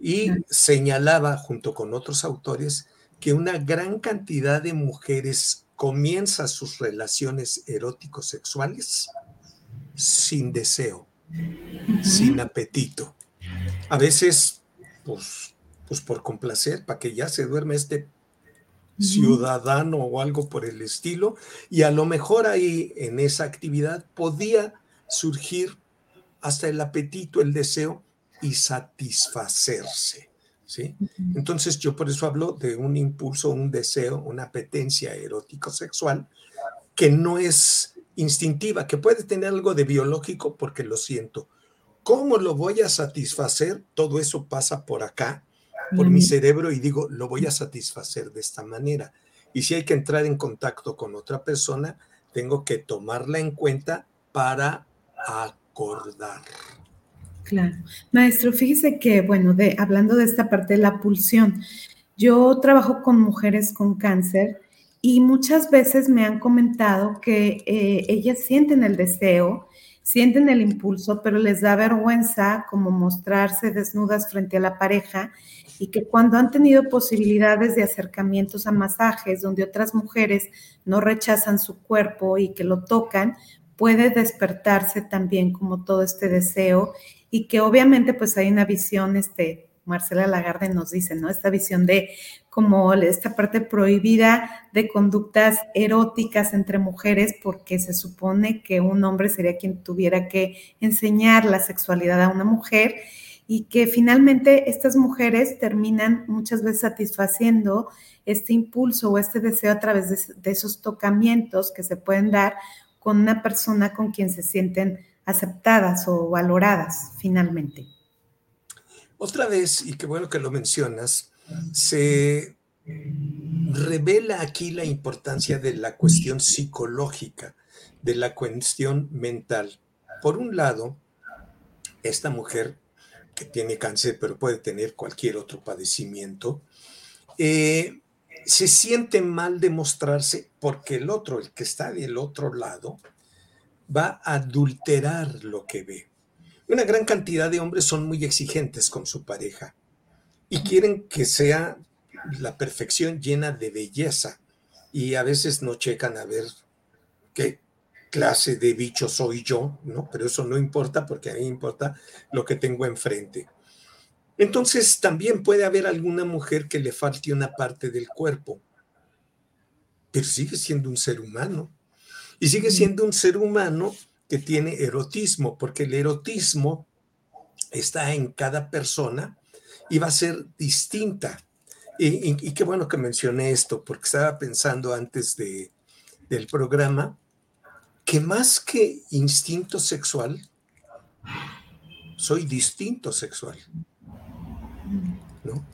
Y señalaba, junto con otros autores, que una gran cantidad de mujeres comienza sus relaciones eróticos sexuales sin deseo, sin apetito. A veces, pues, pues por complacer, para que ya se duerme este ciudadano o algo por el estilo, y a lo mejor ahí en esa actividad podía surgir hasta el apetito, el deseo y satisfacerse. ¿sí? Entonces yo por eso hablo de un impulso, un deseo, una apetencia erótico-sexual que no es instintiva, que puede tener algo de biológico porque lo siento. ¿Cómo lo voy a satisfacer? Todo eso pasa por acá, por mi cerebro y digo, lo voy a satisfacer de esta manera. Y si hay que entrar en contacto con otra persona, tengo que tomarla en cuenta para acordar. Claro. Maestro, fíjese que, bueno, de, hablando de esta parte de la pulsión, yo trabajo con mujeres con cáncer y muchas veces me han comentado que eh, ellas sienten el deseo, sienten el impulso, pero les da vergüenza como mostrarse desnudas frente a la pareja y que cuando han tenido posibilidades de acercamientos a masajes donde otras mujeres no rechazan su cuerpo y que lo tocan, puede despertarse también como todo este deseo y que obviamente pues hay una visión, este, Marcela Lagarde nos dice, ¿no? Esta visión de como esta parte prohibida de conductas eróticas entre mujeres porque se supone que un hombre sería quien tuviera que enseñar la sexualidad a una mujer y que finalmente estas mujeres terminan muchas veces satisfaciendo este impulso o este deseo a través de, de esos tocamientos que se pueden dar con una persona con quien se sienten aceptadas o valoradas finalmente. Otra vez, y qué bueno que lo mencionas, se revela aquí la importancia de la cuestión psicológica, de la cuestión mental. Por un lado, esta mujer que tiene cáncer, pero puede tener cualquier otro padecimiento, eh, se siente mal de mostrarse porque el otro, el que está del otro lado, va a adulterar lo que ve. Una gran cantidad de hombres son muy exigentes con su pareja y quieren que sea la perfección llena de belleza y a veces no checan a ver qué clase de bicho soy yo, ¿no? Pero eso no importa porque a mí importa lo que tengo enfrente. Entonces también puede haber alguna mujer que le falte una parte del cuerpo, pero sigue siendo un ser humano. Y sigue siendo un ser humano que tiene erotismo, porque el erotismo está en cada persona y va a ser distinta. Y, qué bueno que mencioné esto, porque estaba pensando antes de, del programa que más que instinto sexual, soy distinto sexual. ¿no?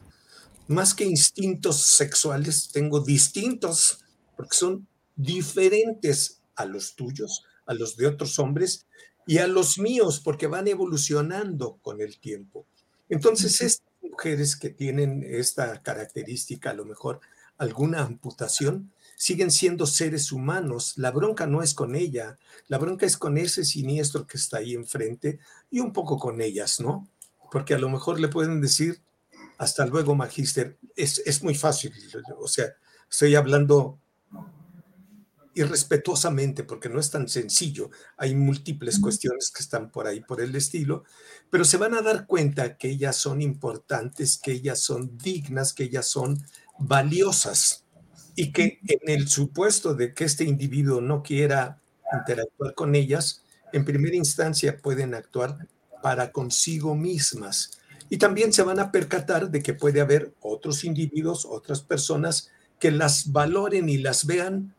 Más que instintos sexuales, tengo distintos, porque son diferentes a los tuyos, a los de otros hombres y a los míos, porque van evolucionando con el tiempo. Entonces, estas mujeres que tienen esta característica, a lo mejor alguna amputación, siguen siendo seres humanos. La bronca no es con ella, la bronca es con ese siniestro que está ahí enfrente y un poco con ellas, ¿no? Porque a lo mejor le pueden decir, hasta luego, magíster, es, es muy fácil, o sea, estoy hablando irrespetuosamente, porque no es tan sencillo. Hay múltiples cuestiones que están por ahí por el estilo, pero se van a dar cuenta que ellas son importantes, que ellas son dignas, que ellas son valiosas y que en el supuesto de que este individuo no quiera interactuar con ellas, en primera instancia pueden actuar para consigo mismas. Y también se van a percatar de que puede haber otros individuos, otras personas que las valoren y las vean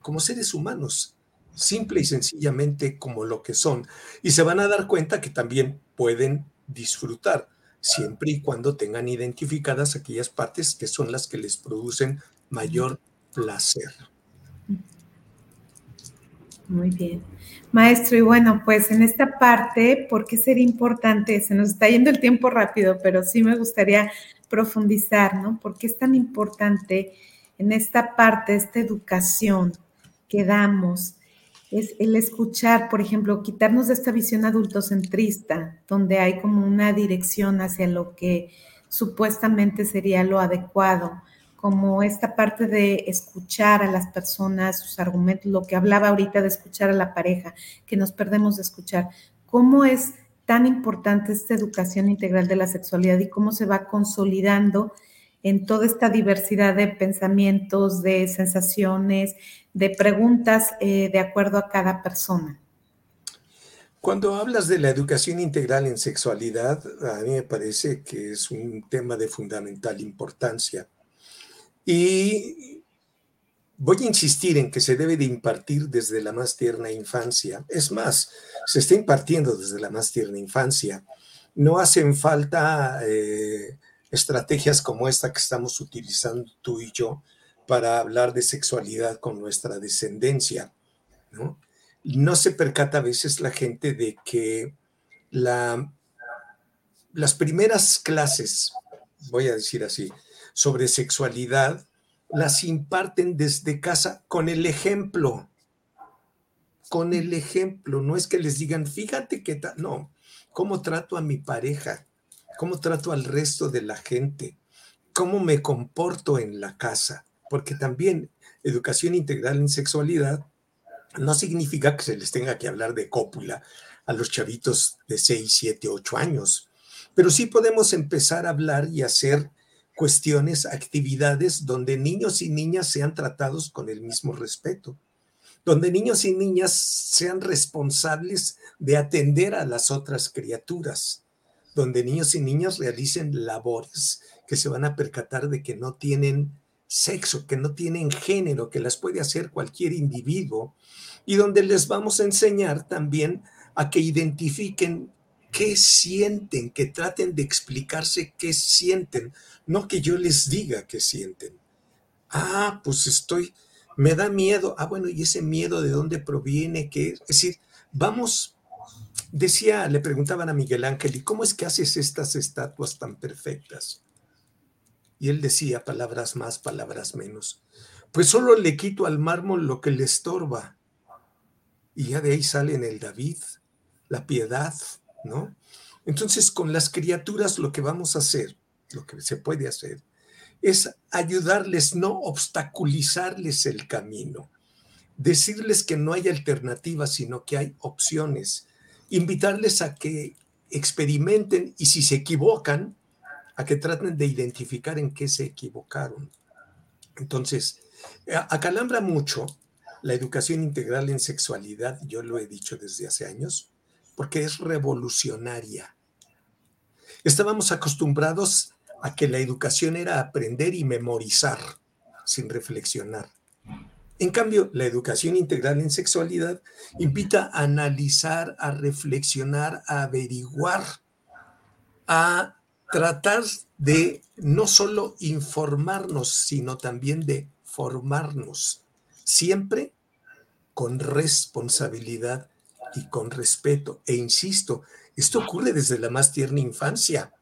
como seres humanos, simple y sencillamente como lo que son. Y se van a dar cuenta que también pueden disfrutar, siempre y cuando tengan identificadas aquellas partes que son las que les producen mayor placer. Muy bien. Maestro, y bueno, pues en esta parte, ¿por qué sería importante? Se nos está yendo el tiempo rápido, pero sí me gustaría profundizar, ¿no? ¿Por qué es tan importante en esta parte, esta educación que damos, es el escuchar, por ejemplo, quitarnos de esta visión adultocentrista, donde hay como una dirección hacia lo que supuestamente sería lo adecuado, como esta parte de escuchar a las personas, sus argumentos, lo que hablaba ahorita de escuchar a la pareja, que nos perdemos de escuchar. ¿Cómo es tan importante esta educación integral de la sexualidad y cómo se va consolidando en toda esta diversidad de pensamientos, de sensaciones, de preguntas eh, de acuerdo a cada persona. Cuando hablas de la educación integral en sexualidad, a mí me parece que es un tema de fundamental importancia. Y voy a insistir en que se debe de impartir desde la más tierna infancia. Es más, se está impartiendo desde la más tierna infancia. No hacen falta eh, estrategias como esta que estamos utilizando tú y yo para hablar de sexualidad con nuestra descendencia, ¿no? Se percata a veces la gente de que la, las primeras clases, voy a decir así, sobre sexualidad, las imparten desde casa con el ejemplo, con el ejemplo, no es que les digan, fíjate que tal, no, ¿cómo trato a mi pareja? cómo trato al resto de la gente, cómo me comporto en la casa, porque también educación integral en sexualidad no significa que se les tenga que hablar de cópula a los chavitos de 6, 7, 8 años, pero sí podemos empezar a hablar y hacer cuestiones, actividades donde niños y niñas sean tratados con el mismo respeto, donde niños y niñas sean responsables de atender a las otras criaturas, donde niños y niñas realicen labores que se van a percatar de que no tienen sexo, que no tienen género, que las puede hacer cualquier individuo, y donde les vamos a enseñar también a que identifiquen qué sienten, que traten de explicarse qué sienten, no que yo les diga qué sienten. Ah, pues estoy, me da miedo. Ah, bueno, ¿y ese miedo de dónde proviene? ¿Qué? Es decir, vamos Decía, le preguntaban a Miguel Ángel, ¿y cómo es que haces estas estatuas tan perfectas? Y él decía palabras más, palabras menos. Pues solo le quito al mármol lo que le estorba. Y ya de ahí salen el David, la piedad, ¿no? Entonces, con las criaturas lo que vamos a hacer, lo que se puede hacer, es ayudarles, no obstaculizarles el camino, decirles que no hay alternativas, sino que hay opciones, invitarles a que experimenten y si se equivocan, a que traten de identificar en qué se equivocaron. Entonces, acalambra mucho la educación integral en sexualidad, yo lo he dicho desde hace años, porque es revolucionaria. Estábamos acostumbrados a que la educación era aprender y memorizar sin reflexionar. En cambio, la educación integral en sexualidad invita a analizar, a reflexionar, a averiguar, a tratar de no solo informarnos, sino también de formarnos, siempre con responsabilidad y con respeto. E insisto, esto ocurre desde la más tierna infancia.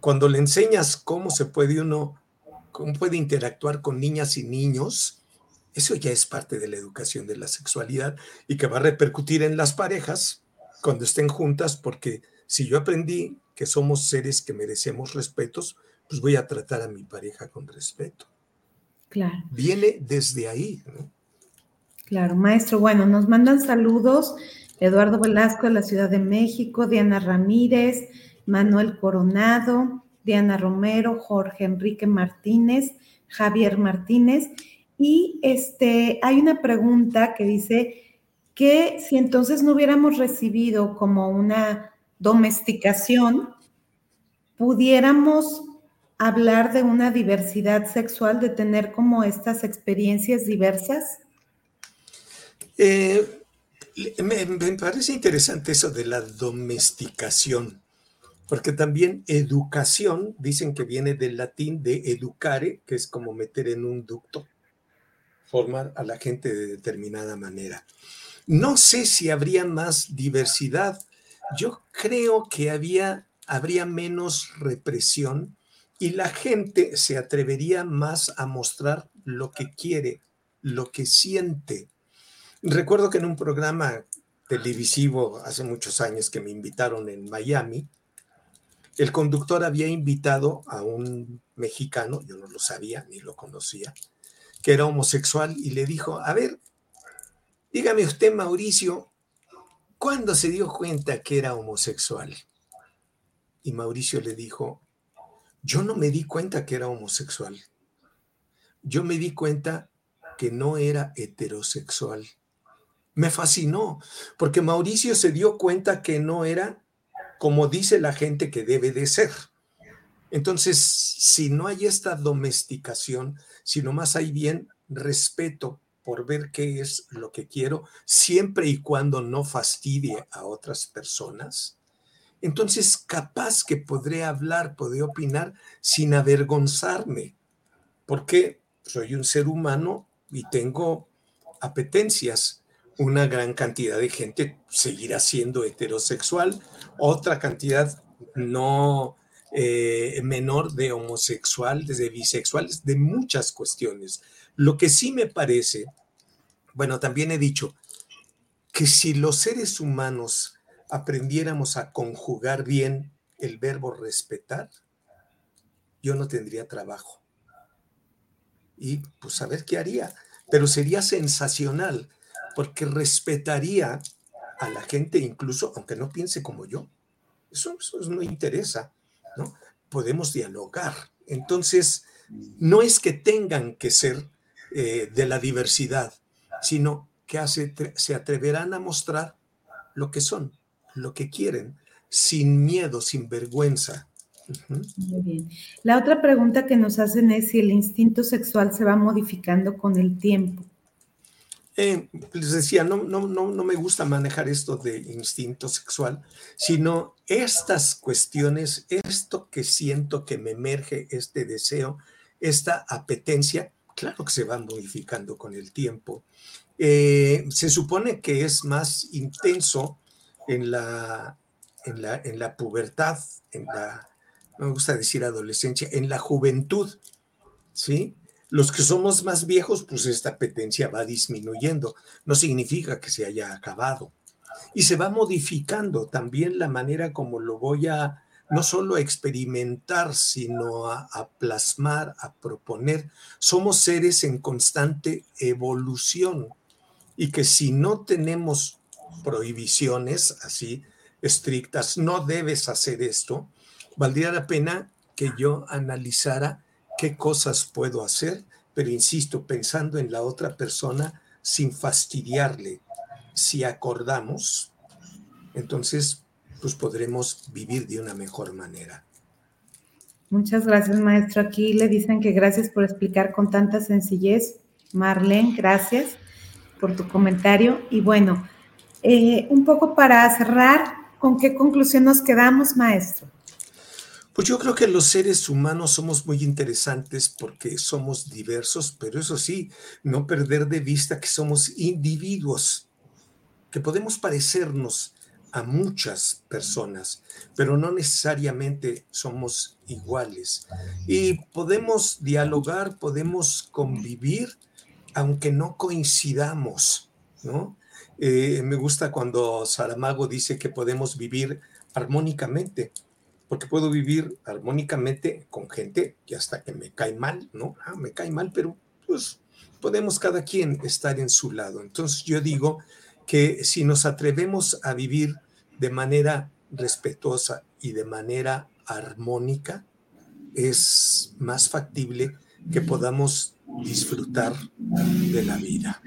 Cuando le enseñas cómo se puede uno, cómo puede interactuar con niñas y niños, eso ya es parte de la educación de la sexualidad y que va a repercutir en las parejas cuando estén juntas, porque si yo aprendí que somos seres que merecemos respetos, pues voy a tratar a mi pareja con respeto. Claro. Viene desde ahí. Claro, maestro. Bueno, nos mandan saludos Eduardo Velasco de la Ciudad de México, Diana Ramírez, Manuel Coronado, Diana Romero, Jorge Enrique Martínez, Javier Martínez. Y este, hay una pregunta que dice que si entonces no hubiéramos recibido como una domesticación, pudiéramos hablar de una diversidad sexual, de tener como estas experiencias diversas? Eh, me, parece interesante eso de la domesticación, porque también educación, dicen que viene del latín de educare, que es como meter en un ducto, formar a la gente de determinada manera. No sé si habría más diversidad. Yo creo que había, habría menos represión y la gente se atrevería más a mostrar lo que quiere, lo que siente. Recuerdo que en un programa televisivo hace muchos años que me invitaron en Miami, el conductor había invitado a un mexicano, yo no lo sabía ni lo conocía, que era homosexual y le dijo, a ver, dígame usted, Mauricio, ¿cuándo se dio cuenta que era homosexual? Y Mauricio le dijo, yo no me di cuenta que era homosexual. Yo me di cuenta que no era heterosexual me fascinó, porque Mauricio se dio cuenta que no era como dice la gente que debe de ser. Entonces, si no hay esta domesticación, si más hay bien respeto por ver qué es lo que quiero, siempre y cuando no fastidie a otras personas, entonces capaz que podré hablar, podré opinar sin avergonzarme, porque soy un ser humano y tengo apetencias una gran cantidad de gente seguirá siendo heterosexual, otra cantidad no eh, menor de homosexuales, de bisexuales, de muchas cuestiones. Lo que sí me parece, bueno, también he dicho que si los seres humanos aprendiéramos a conjugar bien el verbo respetar, yo no tendría trabajo. Y pues a ver qué haría, pero sería sensacional porque respetaría a la gente incluso aunque no piense como yo. Eso, no interesa, ¿no? Podemos dialogar. Entonces, no es que tengan que ser eh, de la diversidad, sino que se atreverán a mostrar lo que son, lo que quieren, sin miedo, sin vergüenza. Muy bien. La otra pregunta que nos hacen es si el instinto sexual se va modificando con el tiempo. Eh, les decía, no, no, no, no me gusta manejar esto de instinto sexual, sino estas cuestiones, esto que siento que me emerge, este deseo, esta apetencia, claro que se van modificando con el tiempo. Eh, se supone que es más intenso en la, en la, en la pubertad, en la, no me gusta decir adolescencia, en la juventud, ¿sí? Los que somos más viejos, pues esta apetencia va disminuyendo. No significa que se haya acabado. Y se va modificando también la manera como lo voy a no solo a experimentar, sino a, a, plasmar, a proponer. Somos seres en constante evolución y que si no tenemos prohibiciones así estrictas, no debes hacer esto, valdría la pena que yo analizara qué cosas puedo hacer, pero insisto, pensando en la otra persona sin fastidiarle. Si acordamos, entonces pues podremos vivir de una mejor manera. Muchas gracias, maestro. Aquí le dicen que gracias por explicar con tanta sencillez. Marlene, gracias por tu comentario. Y bueno, eh, un poco para cerrar, ¿con qué conclusión nos quedamos, maestro? Pues yo creo que los seres humanos somos muy interesantes porque somos diversos, pero eso sí, no perder de vista que somos individuos, que podemos parecernos a muchas personas, pero no necesariamente somos iguales. Y podemos dialogar, podemos convivir, aunque no coincidamos, ¿no? Eh, me gusta cuando Saramago dice que podemos vivir armónicamente, porque puedo vivir armónicamente con gente que hasta que me cae mal, ¿no? Ah, me cae mal, pero pues podemos cada quien estar en su lado. Entonces yo digo que si nos atrevemos a vivir de manera respetuosa y de manera armónica, es más factible que podamos disfrutar de la vida.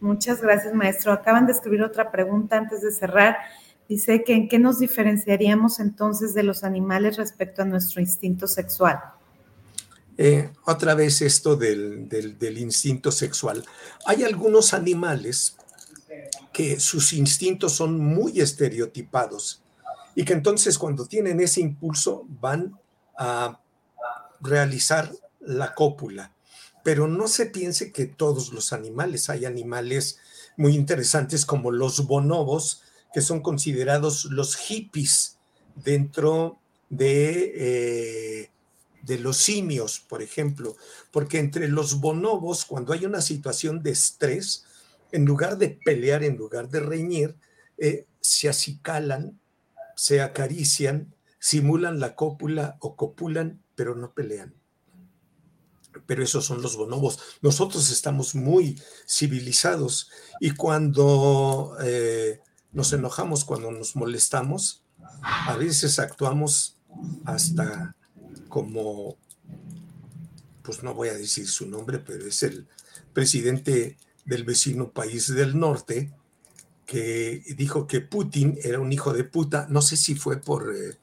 Muchas gracias, maestro. Acaban de escribir otra pregunta antes de cerrar. Dice que en qué nos diferenciaríamos entonces de los animales respecto a nuestro instinto sexual. Eh, otra vez esto del, del instinto sexual. Hay algunos animales que sus instintos son muy estereotipados y que entonces cuando tienen ese impulso van a realizar la cópula. Pero no se piense que todos los animales, hay animales muy interesantes como los bonobos, que son considerados los hippies dentro de, eh, de los simios, por ejemplo, porque entre los bonobos, cuando hay una situación de estrés, en lugar de pelear, en lugar de reñir, eh, se acicalan, se acarician, simulan la cópula o copulan, pero no pelean. Pero esos son los bonobos. Nosotros estamos muy civilizados y cuando eh, nos enojamos, cuando nos molestamos, a veces actuamos hasta como, pues no voy a decir su nombre, pero es el presidente del vecino país del norte, que dijo que Putin era un hijo de puta. No sé si fue por, eh,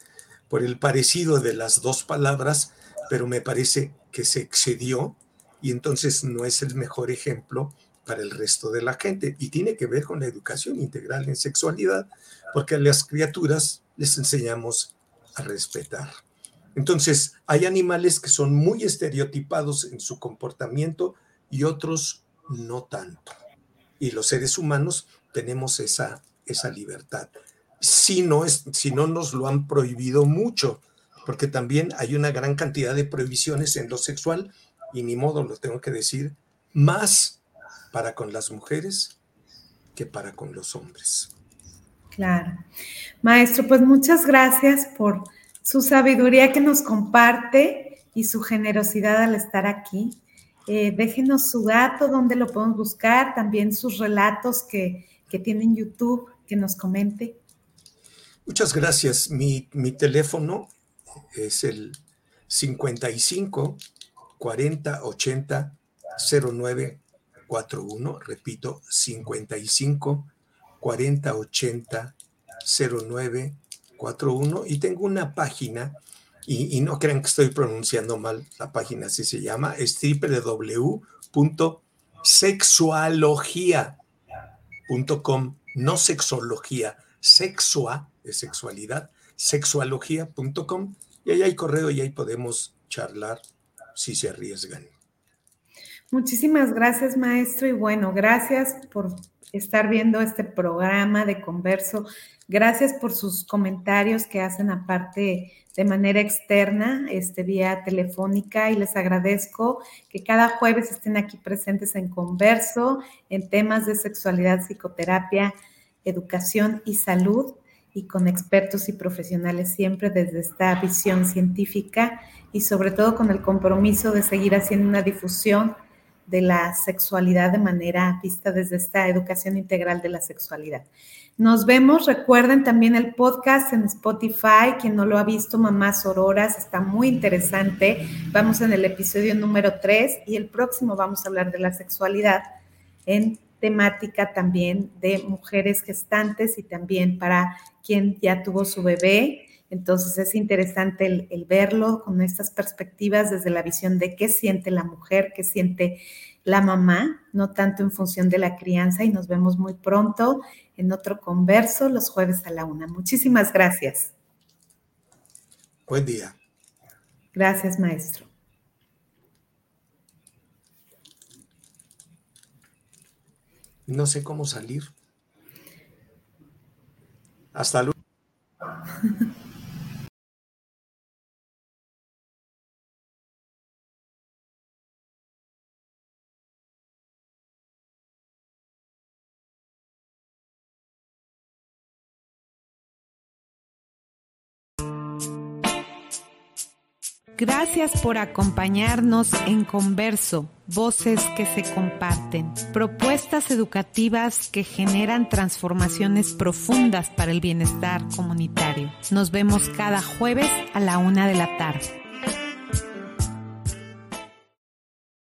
por el parecido de las dos palabras, pero me parece que se excedió y entonces no es el mejor ejemplo para el resto de la gente. Y tiene que ver con la educación integral en sexualidad, porque a las criaturas les enseñamos a respetar. Entonces, hay animales que son muy estereotipados en su comportamiento y otros no tanto. Y los seres humanos tenemos esa, esa libertad. Si no, es, si no nos lo han prohibido mucho, porque también hay una gran cantidad de prohibiciones en lo sexual, y ni modo lo tengo que decir, más para con las mujeres que para con los hombres. Claro. Maestro, pues muchas gracias por su sabiduría que nos comparte y su generosidad al estar aquí. Eh, déjenos su dato, donde lo podemos buscar, también sus relatos que, que tiene en YouTube, que nos comente. Muchas gracias. Mi, mi teléfono es el 55 40 80 09 41. Repito, 55 40 80 09 41. Y tengo una página y, no crean que estoy pronunciando mal la página, así se llama, es www.sexualogia.com, no sexología, sexua de sexualidad, sexualogía.com, y ahí hay correo y ahí podemos charlar si se arriesgan. Muchísimas gracias, maestro, y bueno, gracias por estar viendo este programa de Converso. Gracias por sus comentarios que hacen aparte de manera externa, este, vía telefónica, y les agradezco que cada jueves estén aquí presentes en Converso en temas de sexualidad, psicoterapia, educación y salud, y con expertos y profesionales siempre desde esta visión científica y sobre todo con el compromiso de seguir haciendo una difusión de la sexualidad de manera vista desde esta educación integral de la sexualidad. Nos vemos, recuerden también el podcast en Spotify, quien no lo ha visto, Mamás Auroras, está muy interesante. Vamos en el episodio número 3 y el próximo vamos a hablar de la sexualidad en temática también de mujeres gestantes y también para quien ya tuvo su bebé. Entonces es interesante el, verlo con estas perspectivas desde la visión de qué siente la mujer, qué siente la mamá, no tanto en función de la crianza y nos vemos muy pronto en otro converso los jueves a la una. Muchísimas gracias. Buen día. Gracias, maestro. No sé cómo salir. Hasta luego. Gracias por acompañarnos en Converso, voces que se comparten, propuestas educativas que generan transformaciones profundas para el bienestar comunitario. Nos vemos cada jueves a la una de la tarde.